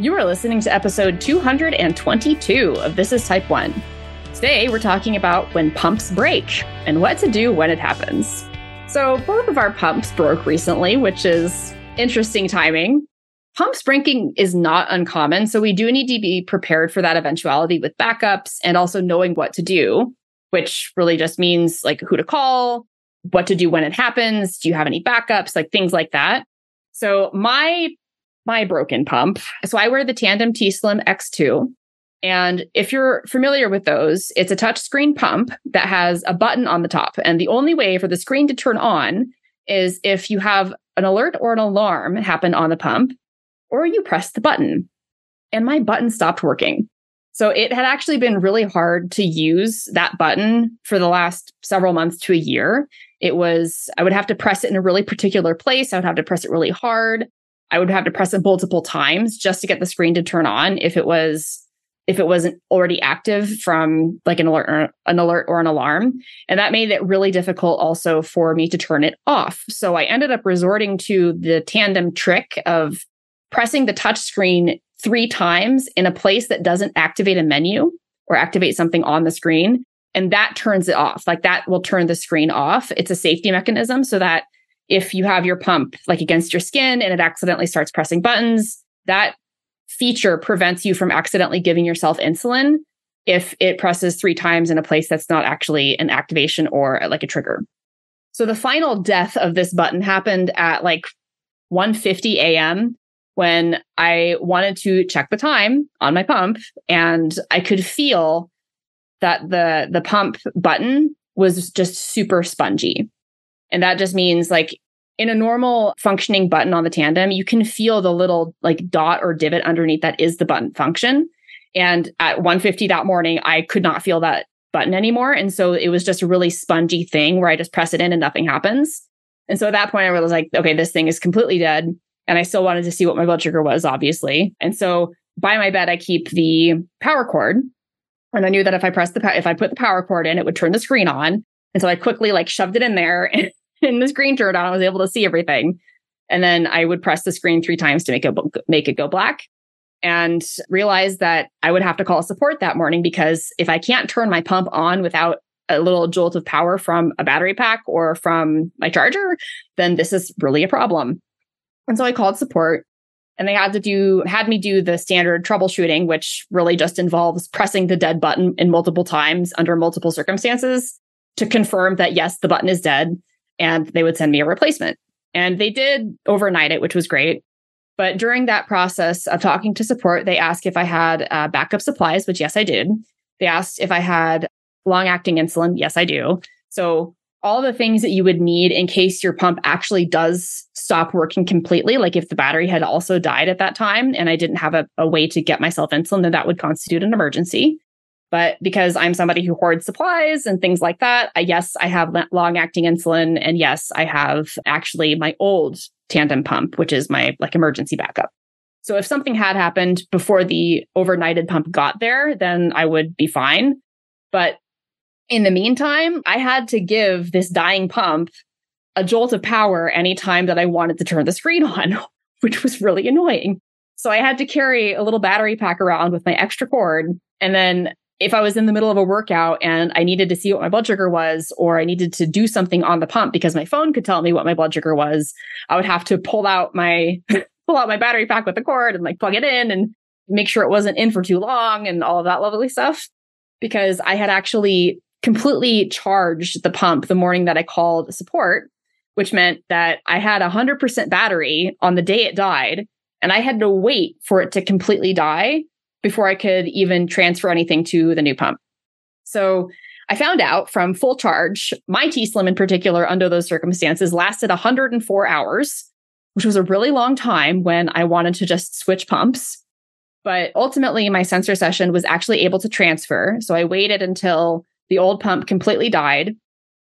You are listening to episode 222 of This is Type 1. Today, we're talking about when pumps break and what to do when it happens. So, both of our pumps broke recently, which is interesting timing. Pumps breaking is not uncommon, so we do need to be prepared for that eventuality with backups and also knowing what to do, which really just means like who to call, what to do when it happens, do you have any backups, like things like that. So, my my broken pump. So I wear the Tandem T Slim X2. And if you're familiar with those, it's a touchscreen pump that has a button on the top. And the only way for the screen to turn on is if you have an alert or an alarm happen on the pump, or you press the button. And my button stopped working. So it had actually been really hard to use that button for the last several months to a year. It was, I would have to press it in a really particular place. I would have to press it really hard. I would have to press it multiple times just to get the screen to turn on if it was if it wasn't already active from like an alert or an alert or an alarm. And that made it really difficult also for me to turn it off. So i ended up resorting to the tandem trick of pressing the touch screen three times in a place that doesn't activate a menu or activate something on the screen. And that turns it off. Like that will turn the screen off. It's a safety mechanism so that if you have your pump like against your skin and it accidentally starts pressing buttons, that feature prevents you from accidentally giving yourself insulin if it presses three times in a place that's not actually an activation or uh, like a trigger. So the final death of this button happened at like 1:50 a.m. when I wanted to check the time on my pump and I could feel that the the pump button was just super spongy. And that just means like in a normal functioning button on the tandem, you can feel the little like dot or divot underneath that is the button function. And at 150 that morning, I could not feel that button anymore. And so it was just a really spongy thing where I just press it in and nothing happens. And so at that point, I was like, okay, this thing is completely dead. And I still wanted to see what my blood sugar was, obviously. And so by my bed, I keep the power cord. And I knew that if I pressed the, if I put the power cord in, it would turn the screen on. And so I quickly like shoved it in there and the screen turned on. I was able to see everything. And then I would press the screen three times to make it make it go black and realize that I would have to call support that morning because if I can't turn my pump on without a little jolt of power from a battery pack or from my charger, then this is really a problem. And so I called support and they had to do had me do the standard troubleshooting which really just involves pressing the dead button in multiple times under multiple circumstances to confirm that yes the button is dead and they would send me a replacement. And they did overnight it, which was great. But during that process of talking to support, they asked if I had uh, backup supplies, which yes, I did. They asked if I had long acting insulin. Yes, I do. So all the things that you would need in case your pump actually does stop working completely. Like if the battery had also died at that time and I didn't have a, a way to get myself insulin, then that would constitute an emergency. But because I'm somebody who hoards supplies and things like that, I, yes, I have long acting insulin. And yes, I have actually my old tandem pump, which is my like emergency backup. So if something had happened before the overnighted pump got there, then I would be fine. But in the meantime, I had to give this dying pump a jolt of power anytime that I wanted to turn the screen on, which was really annoying. So I had to carry a little battery pack around with my extra cord. And then if I was in the middle of a workout and I needed to see what my blood sugar was, or I needed to do something on the pump because my phone could tell me what my blood sugar was, I would have to pull out my pull out my battery pack with the cord and like plug it in and make sure it wasn't in for too long and all of that lovely stuff. Because I had actually completely charged the pump the morning that I called support, which meant that I had a hundred percent battery on the day it died. And I had to wait for it to completely die before I could even transfer anything to the new pump. So I found out from full charge, my T Slim in particular, under those circumstances, lasted 104 hours, which was a really long time when I wanted to just switch pumps. But ultimately, my sensor session was actually able to transfer. So I waited until the old pump completely died.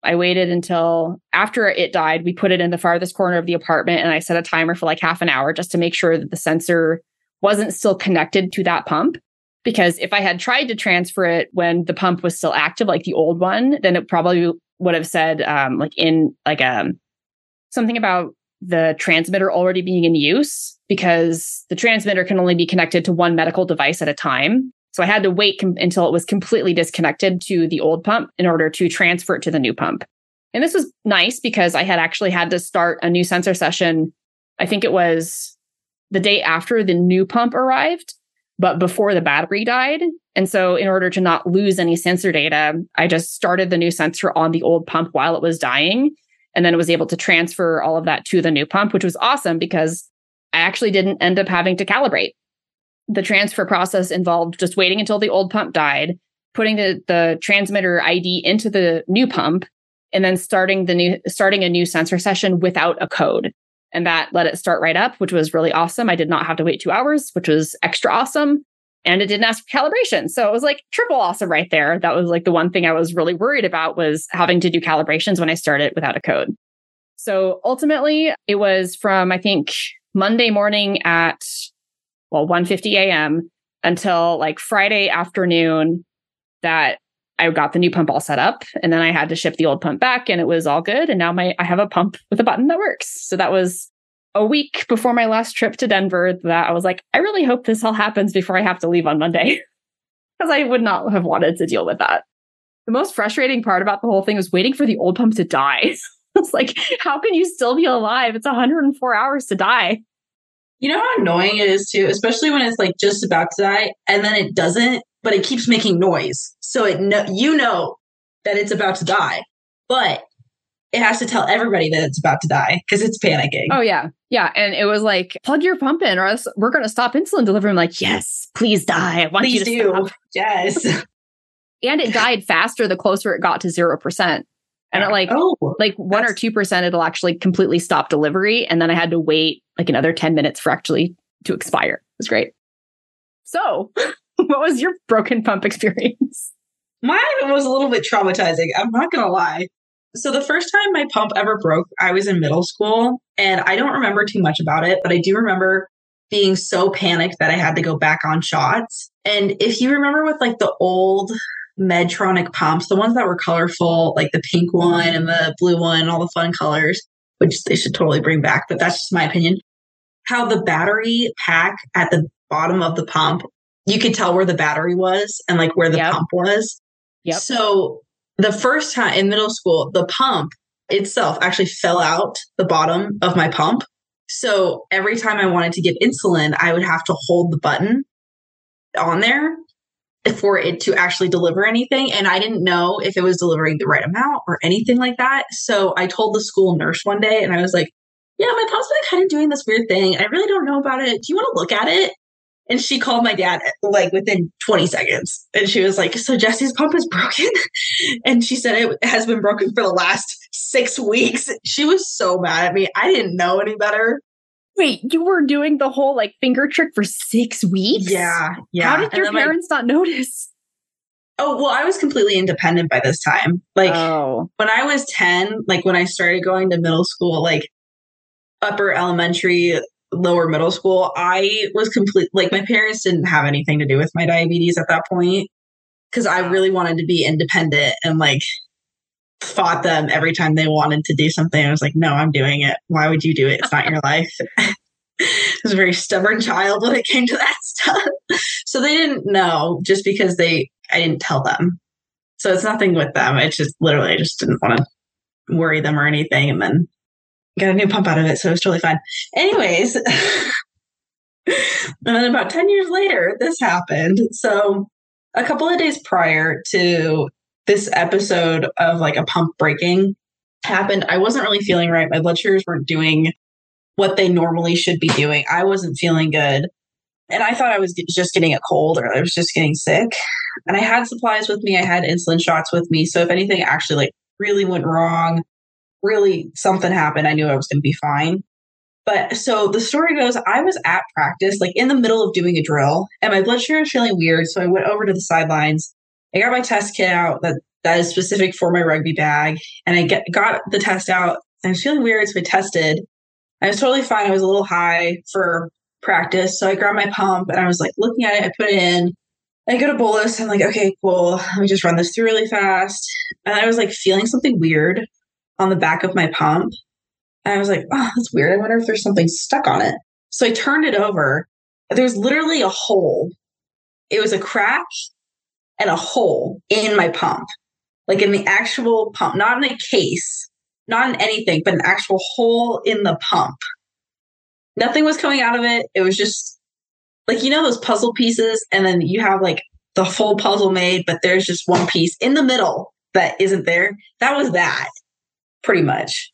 I waited until after it died, we put it in the farthest corner of the apartment and I set a timer for like half an hour just to make sure that the sensor wasn't still connected to that pump. Because if I had tried to transfer it when the pump was still active, like the old one, then it probably would have said um, like in like um something about the transmitter already being in use because the transmitter can only be connected to one medical device at a time. So I had to wait com- until it was completely disconnected to the old pump in order to transfer it to the new pump. And this was nice because I had actually had to start a new sensor session. I think it was the day after the new pump arrived, but before the battery died. And so, in order to not lose any sensor data, I just started the new sensor on the old pump while it was dying. And then it was able to transfer all of that to the new pump, which was awesome because I actually didn't end up having to calibrate. The transfer process involved just waiting until the old pump died, putting the, the transmitter ID into the new pump, and then starting the new starting a new sensor session without a code. And that let it start right up, which was really awesome. I did not have to wait two hours, which was extra awesome. And it didn't ask for calibration. So it was like triple awesome right there. That was like the one thing I was really worried about was having to do calibrations when I started without a code. So ultimately it was from, I think, Monday morning at, well, 1.50 a.m. until like Friday afternoon that I got the new pump all set up and then I had to ship the old pump back and it was all good. And now my I have a pump with a button that works. So that was a week before my last trip to Denver that I was like, I really hope this all happens before I have to leave on Monday. Because I would not have wanted to deal with that. The most frustrating part about the whole thing was waiting for the old pump to die. it's like, how can you still be alive? It's 104 hours to die. You know how annoying it is too, especially when it's like just about to die and then it doesn't but it keeps making noise. So it no, you know that it's about to die, but it has to tell everybody that it's about to die because it's panicking. Oh yeah, yeah, and it was like plug your pump in, or else we're going to stop insulin delivery. I'm like, yes, please die. I want please you to do. Stop. Yes. and it died faster the closer it got to zero percent. And at like oh, like one or two percent, it'll actually completely stop delivery, and then I had to wait like another ten minutes for actually to expire. It was great. So what was your broken pump experience? Mine was a little bit traumatizing. I'm not going to lie. So, the first time my pump ever broke, I was in middle school and I don't remember too much about it, but I do remember being so panicked that I had to go back on shots. And if you remember with like the old Medtronic pumps, the ones that were colorful, like the pink one and the blue one, all the fun colors, which they should totally bring back, but that's just my opinion. How the battery pack at the bottom of the pump you could tell where the battery was and like where the yep. pump was. Yep. So the first time in middle school, the pump itself actually fell out the bottom of my pump. So every time I wanted to give insulin, I would have to hold the button on there for it to actually deliver anything. And I didn't know if it was delivering the right amount or anything like that. So I told the school nurse one day and I was like, yeah, my pump's been kind of doing this weird thing. I really don't know about it. Do you want to look at it? And she called my dad like within 20 seconds. And she was like, So Jessie's pump is broken? and she said it has been broken for the last six weeks. She was so mad at me. I didn't know any better. Wait, you were doing the whole like finger trick for six weeks? Yeah. Yeah. How did your parents not notice? Oh, well, I was completely independent by this time. Like oh. when I was 10, like when I started going to middle school, like upper elementary, lower middle school, I was complete like my parents didn't have anything to do with my diabetes at that point because I really wanted to be independent and like fought them every time they wanted to do something. I was like, no, I'm doing it. Why would you do it? It's not your life. I was a very stubborn child when it came to that stuff. So they didn't know just because they I didn't tell them. So it's nothing with them. It's just literally I just didn't want to worry them or anything. And then got a new pump out of it, so it was totally fine. Anyways, and then about 10 years later, this happened. So a couple of days prior to this episode of like a pump breaking happened, I wasn't really feeling right. My blood sugars weren't doing what they normally should be doing. I wasn't feeling good. And I thought I was just getting a cold or I was just getting sick. And I had supplies with me. I had insulin shots with me. So if anything actually like really went wrong, really something happened. I knew I was going to be fine. But so the story goes, I was at practice, like in the middle of doing a drill, and my blood sugar was feeling weird. So I went over to the sidelines. I got my test kit out that that is specific for my rugby bag, and I get got the test out. I was feeling weird, so I tested. I was totally fine. I was a little high for practice, so I grabbed my pump and I was like looking at it. I put it in. I go to bolus. I'm like, okay, cool. Let me just run this through really fast. And I was like feeling something weird on the back of my pump. And I was like, oh, that's weird. I wonder if there's something stuck on it. So I turned it over. There's literally a hole. It was a crack and a hole in my pump, like in the actual pump, not in a case, not in anything, but an actual hole in the pump. Nothing was coming out of it. It was just like, you know, those puzzle pieces, and then you have like the full puzzle made, but there's just one piece in the middle that isn't there. That was that, pretty much.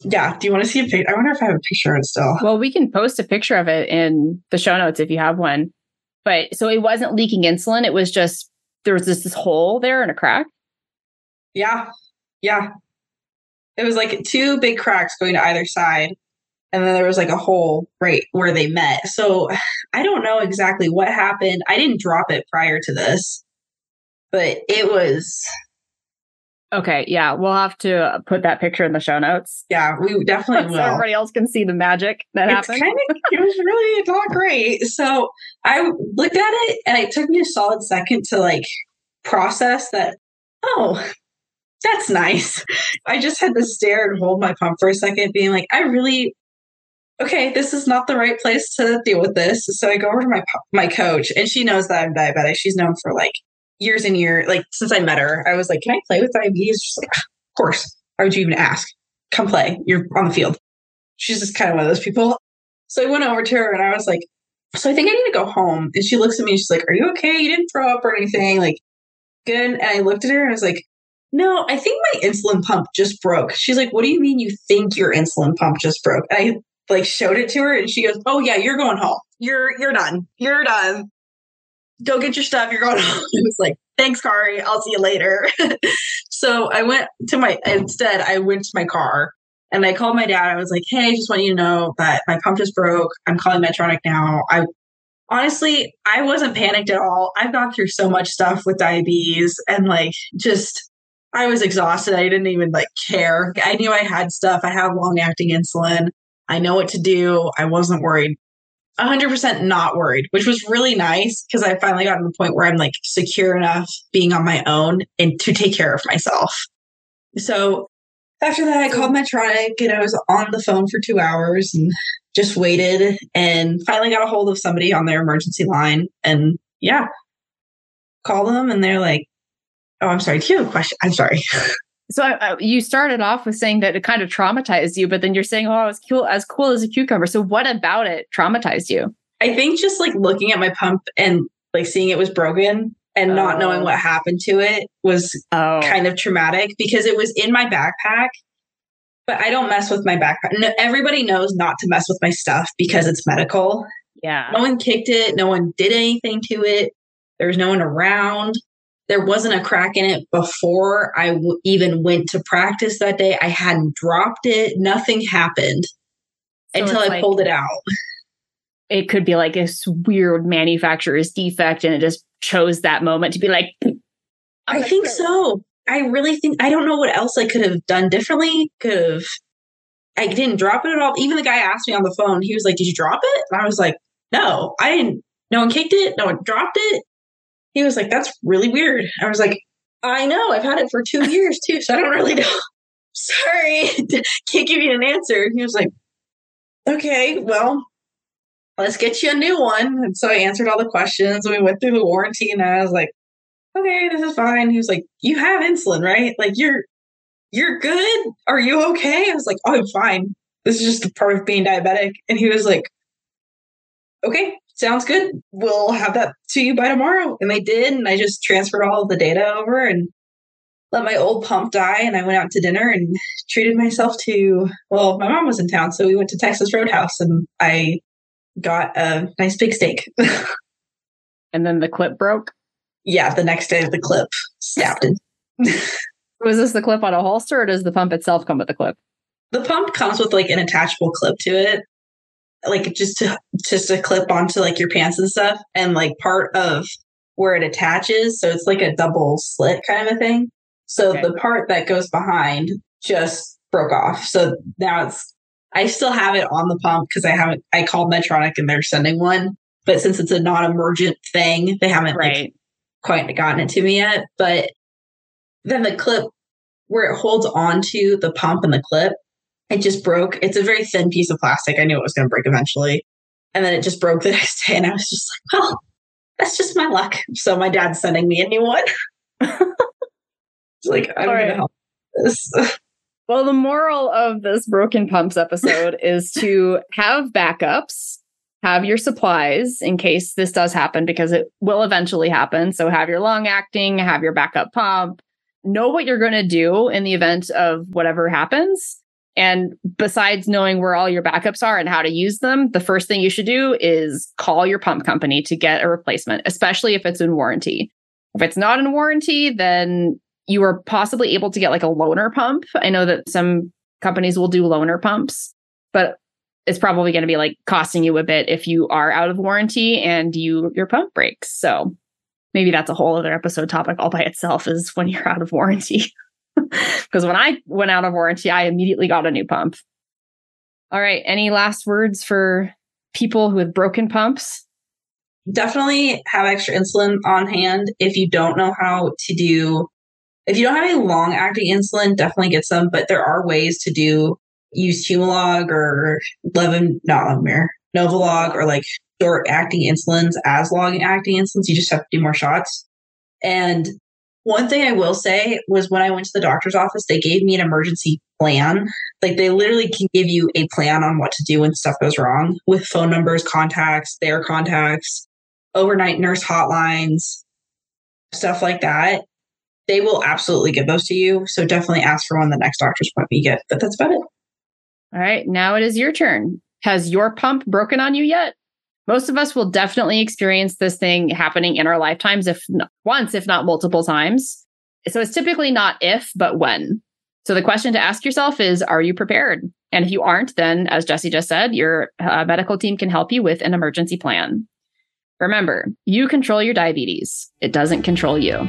Yeah. Do you want to see a picture? I wonder if I have a picture of it still. Well, we can post a picture of it in the show notes if you have one. But so it wasn't leaking insulin. It was just there was this, this hole there and a crack. Yeah. Yeah. It was like two big cracks going to either side. And then there was like a hole right where they met. So I don't know exactly what happened. I didn't drop it prior to this, but it was Okay, yeah, we'll have to uh, put that picture in the show notes. Yeah, we definitely so will. everybody else can see the magic that it's happened. Kind of, it was really it's not great. So I looked at it, and it took me a solid second to like process that. Oh, that's nice. I just had to stare and hold my pump for a second, being like, I really. Okay, this is not the right place to deal with this. So I go over to my my coach, and she knows that I'm diabetic. She's known for like years and years, like since I met her, I was like, "Can I play with diabetes?" She's like, "Of course." Why would you even ask? Come play. You're on the field. She's just kind of one of those people. So I went over to her and I was like, "So I think I need to go home." And she looks at me and she's like, "Are you okay? You didn't throw up or anything? Like, good?" And I looked at her and I was like, "No, I think my insulin pump just broke." She's like, "What do you mean you think your insulin pump just broke?" And I like showed it to her and she goes, "Oh yeah, you're going home. You're you're done. You're done." Go get your stuff. You're going home. I was like, thanks, Kari. I'll see you later. so I went to my, instead, I went to my car and I called my dad. I was like, hey, I just want you to know that my pump just broke. I'm calling Medtronic now. I honestly, I wasn't panicked at all. I've gone through so much stuff with diabetes and like just, I was exhausted. I didn't even like care. I knew I had stuff. I have long acting insulin. I know what to do. I wasn't worried 100% not worried, which was really nice because I finally got to the point where I'm like secure enough being on my own and to take care of myself. So after that, I called Medtronic and I was on the phone for two hours and just waited and finally got a hold of somebody on their emergency line. And yeah, call them and they're like, Oh, I'm sorry. Do you have a question? I'm sorry. So uh, you started off with saying that it kind of traumatized you, but then you're saying, "Oh, it's cool, as cool as a cucumber." So what about it traumatized you? I think just like looking at my pump and like seeing it was broken and oh. not knowing what happened to it was oh. kind of traumatic because it was in my backpack. But I don't mess with my backpack. No, everybody knows not to mess with my stuff because it's medical. Yeah. No one kicked it. No one did anything to it. There was no one around there wasn't a crack in it before I w- even went to practice that day. I hadn't dropped it. Nothing happened so until I like, pulled it out. It could be like a weird manufacturer's defect and it just chose that moment to be like, I think so. I really think, I don't know what else I could have done differently. Could have, I didn't drop it at all. Even the guy asked me on the phone, he was like, Did you drop it? And I was like, No, I didn't. No one kicked it. No one dropped it he was like, that's really weird. I was like, I know, I've had it for two years too, so I don't really know. Sorry, can't give you an answer. He was like, okay, well, let's get you a new one. And so I answered all the questions and we went through the warranty and I was like, okay, this is fine. He was like, you have insulin, right? Like you're, you're good. Are you okay? I was like, oh, I'm fine. This is just a part of being diabetic. And he was like, okay, sounds good. We'll have that to you by tomorrow. And they did. And I just transferred all of the data over and let my old pump die. And I went out to dinner and treated myself to, well, my mom was in town. So we went to Texas Roadhouse and I got a nice big steak. and then the clip broke? Yeah, the next day the clip snapped was this the clip on a holster or does the pump itself come with the clip? The pump comes with like an attachable clip to it like just to just to clip onto like your pants and stuff and like part of where it attaches. So it's like a double slit kind of a thing. So okay. the part that goes behind just broke off. So now it's i still have it on the pump because i haven't i called medtronic and they're sending one. But since it's a non-emergent thing they haven't right. like quite gotten it to me yet. But then the clip where it holds onto the pump and the clip it just broke. It's a very thin piece of plastic. I knew it was going to break eventually. And then it just broke the next day. And I was just like, well, that's just my luck. So my dad's sending me a new one. it's like, I'm going to help this. Well, the moral of this broken pumps episode is to have backups, have your supplies in case this does happen because it will eventually happen. So have your long acting, have your backup pump, know what you're going to do in the event of whatever happens. And besides knowing where all your backups are and how to use them, the first thing you should do is call your pump company to get a replacement, especially if it's in warranty. If it's not in warranty, then you are possibly able to get like a loaner pump. I know that some companies will do loaner pumps, but it's probably going to be like costing you a bit if you are out of warranty and you your pump breaks. So maybe that's a whole other episode topic all by itself is when you're out of warranty. Because when I went out of warranty, I immediately got a new pump. All right. Any last words for people with broken pumps? Definitely have extra insulin on hand if you don't know how to do. If you don't have any long acting insulin, definitely get some. But there are ways to do use Humalog or Levin, not Levemir, Novolog, or like short acting insulins as long acting insulins. You just have to do more shots. And one thing I will say was when I went to the doctor's office, they gave me an emergency plan. Like they literally can give you a plan on what to do when stuff goes wrong with phone numbers, contacts, their contacts, overnight nurse hotlines, stuff like that. They will absolutely give those to you. So definitely ask for one the next doctor's appointment you get. But that's about it. All right. Now it is your turn. Has your pump broken on you yet? Most of us will definitely experience this thing happening in our lifetimes, if once, if not multiple times. So it's typically not if, but when. So the question to ask yourself is Are you prepared? And if you aren't, then as Jessie just said, your uh, medical team can help you with an emergency plan. Remember, you control your diabetes, it doesn't control you.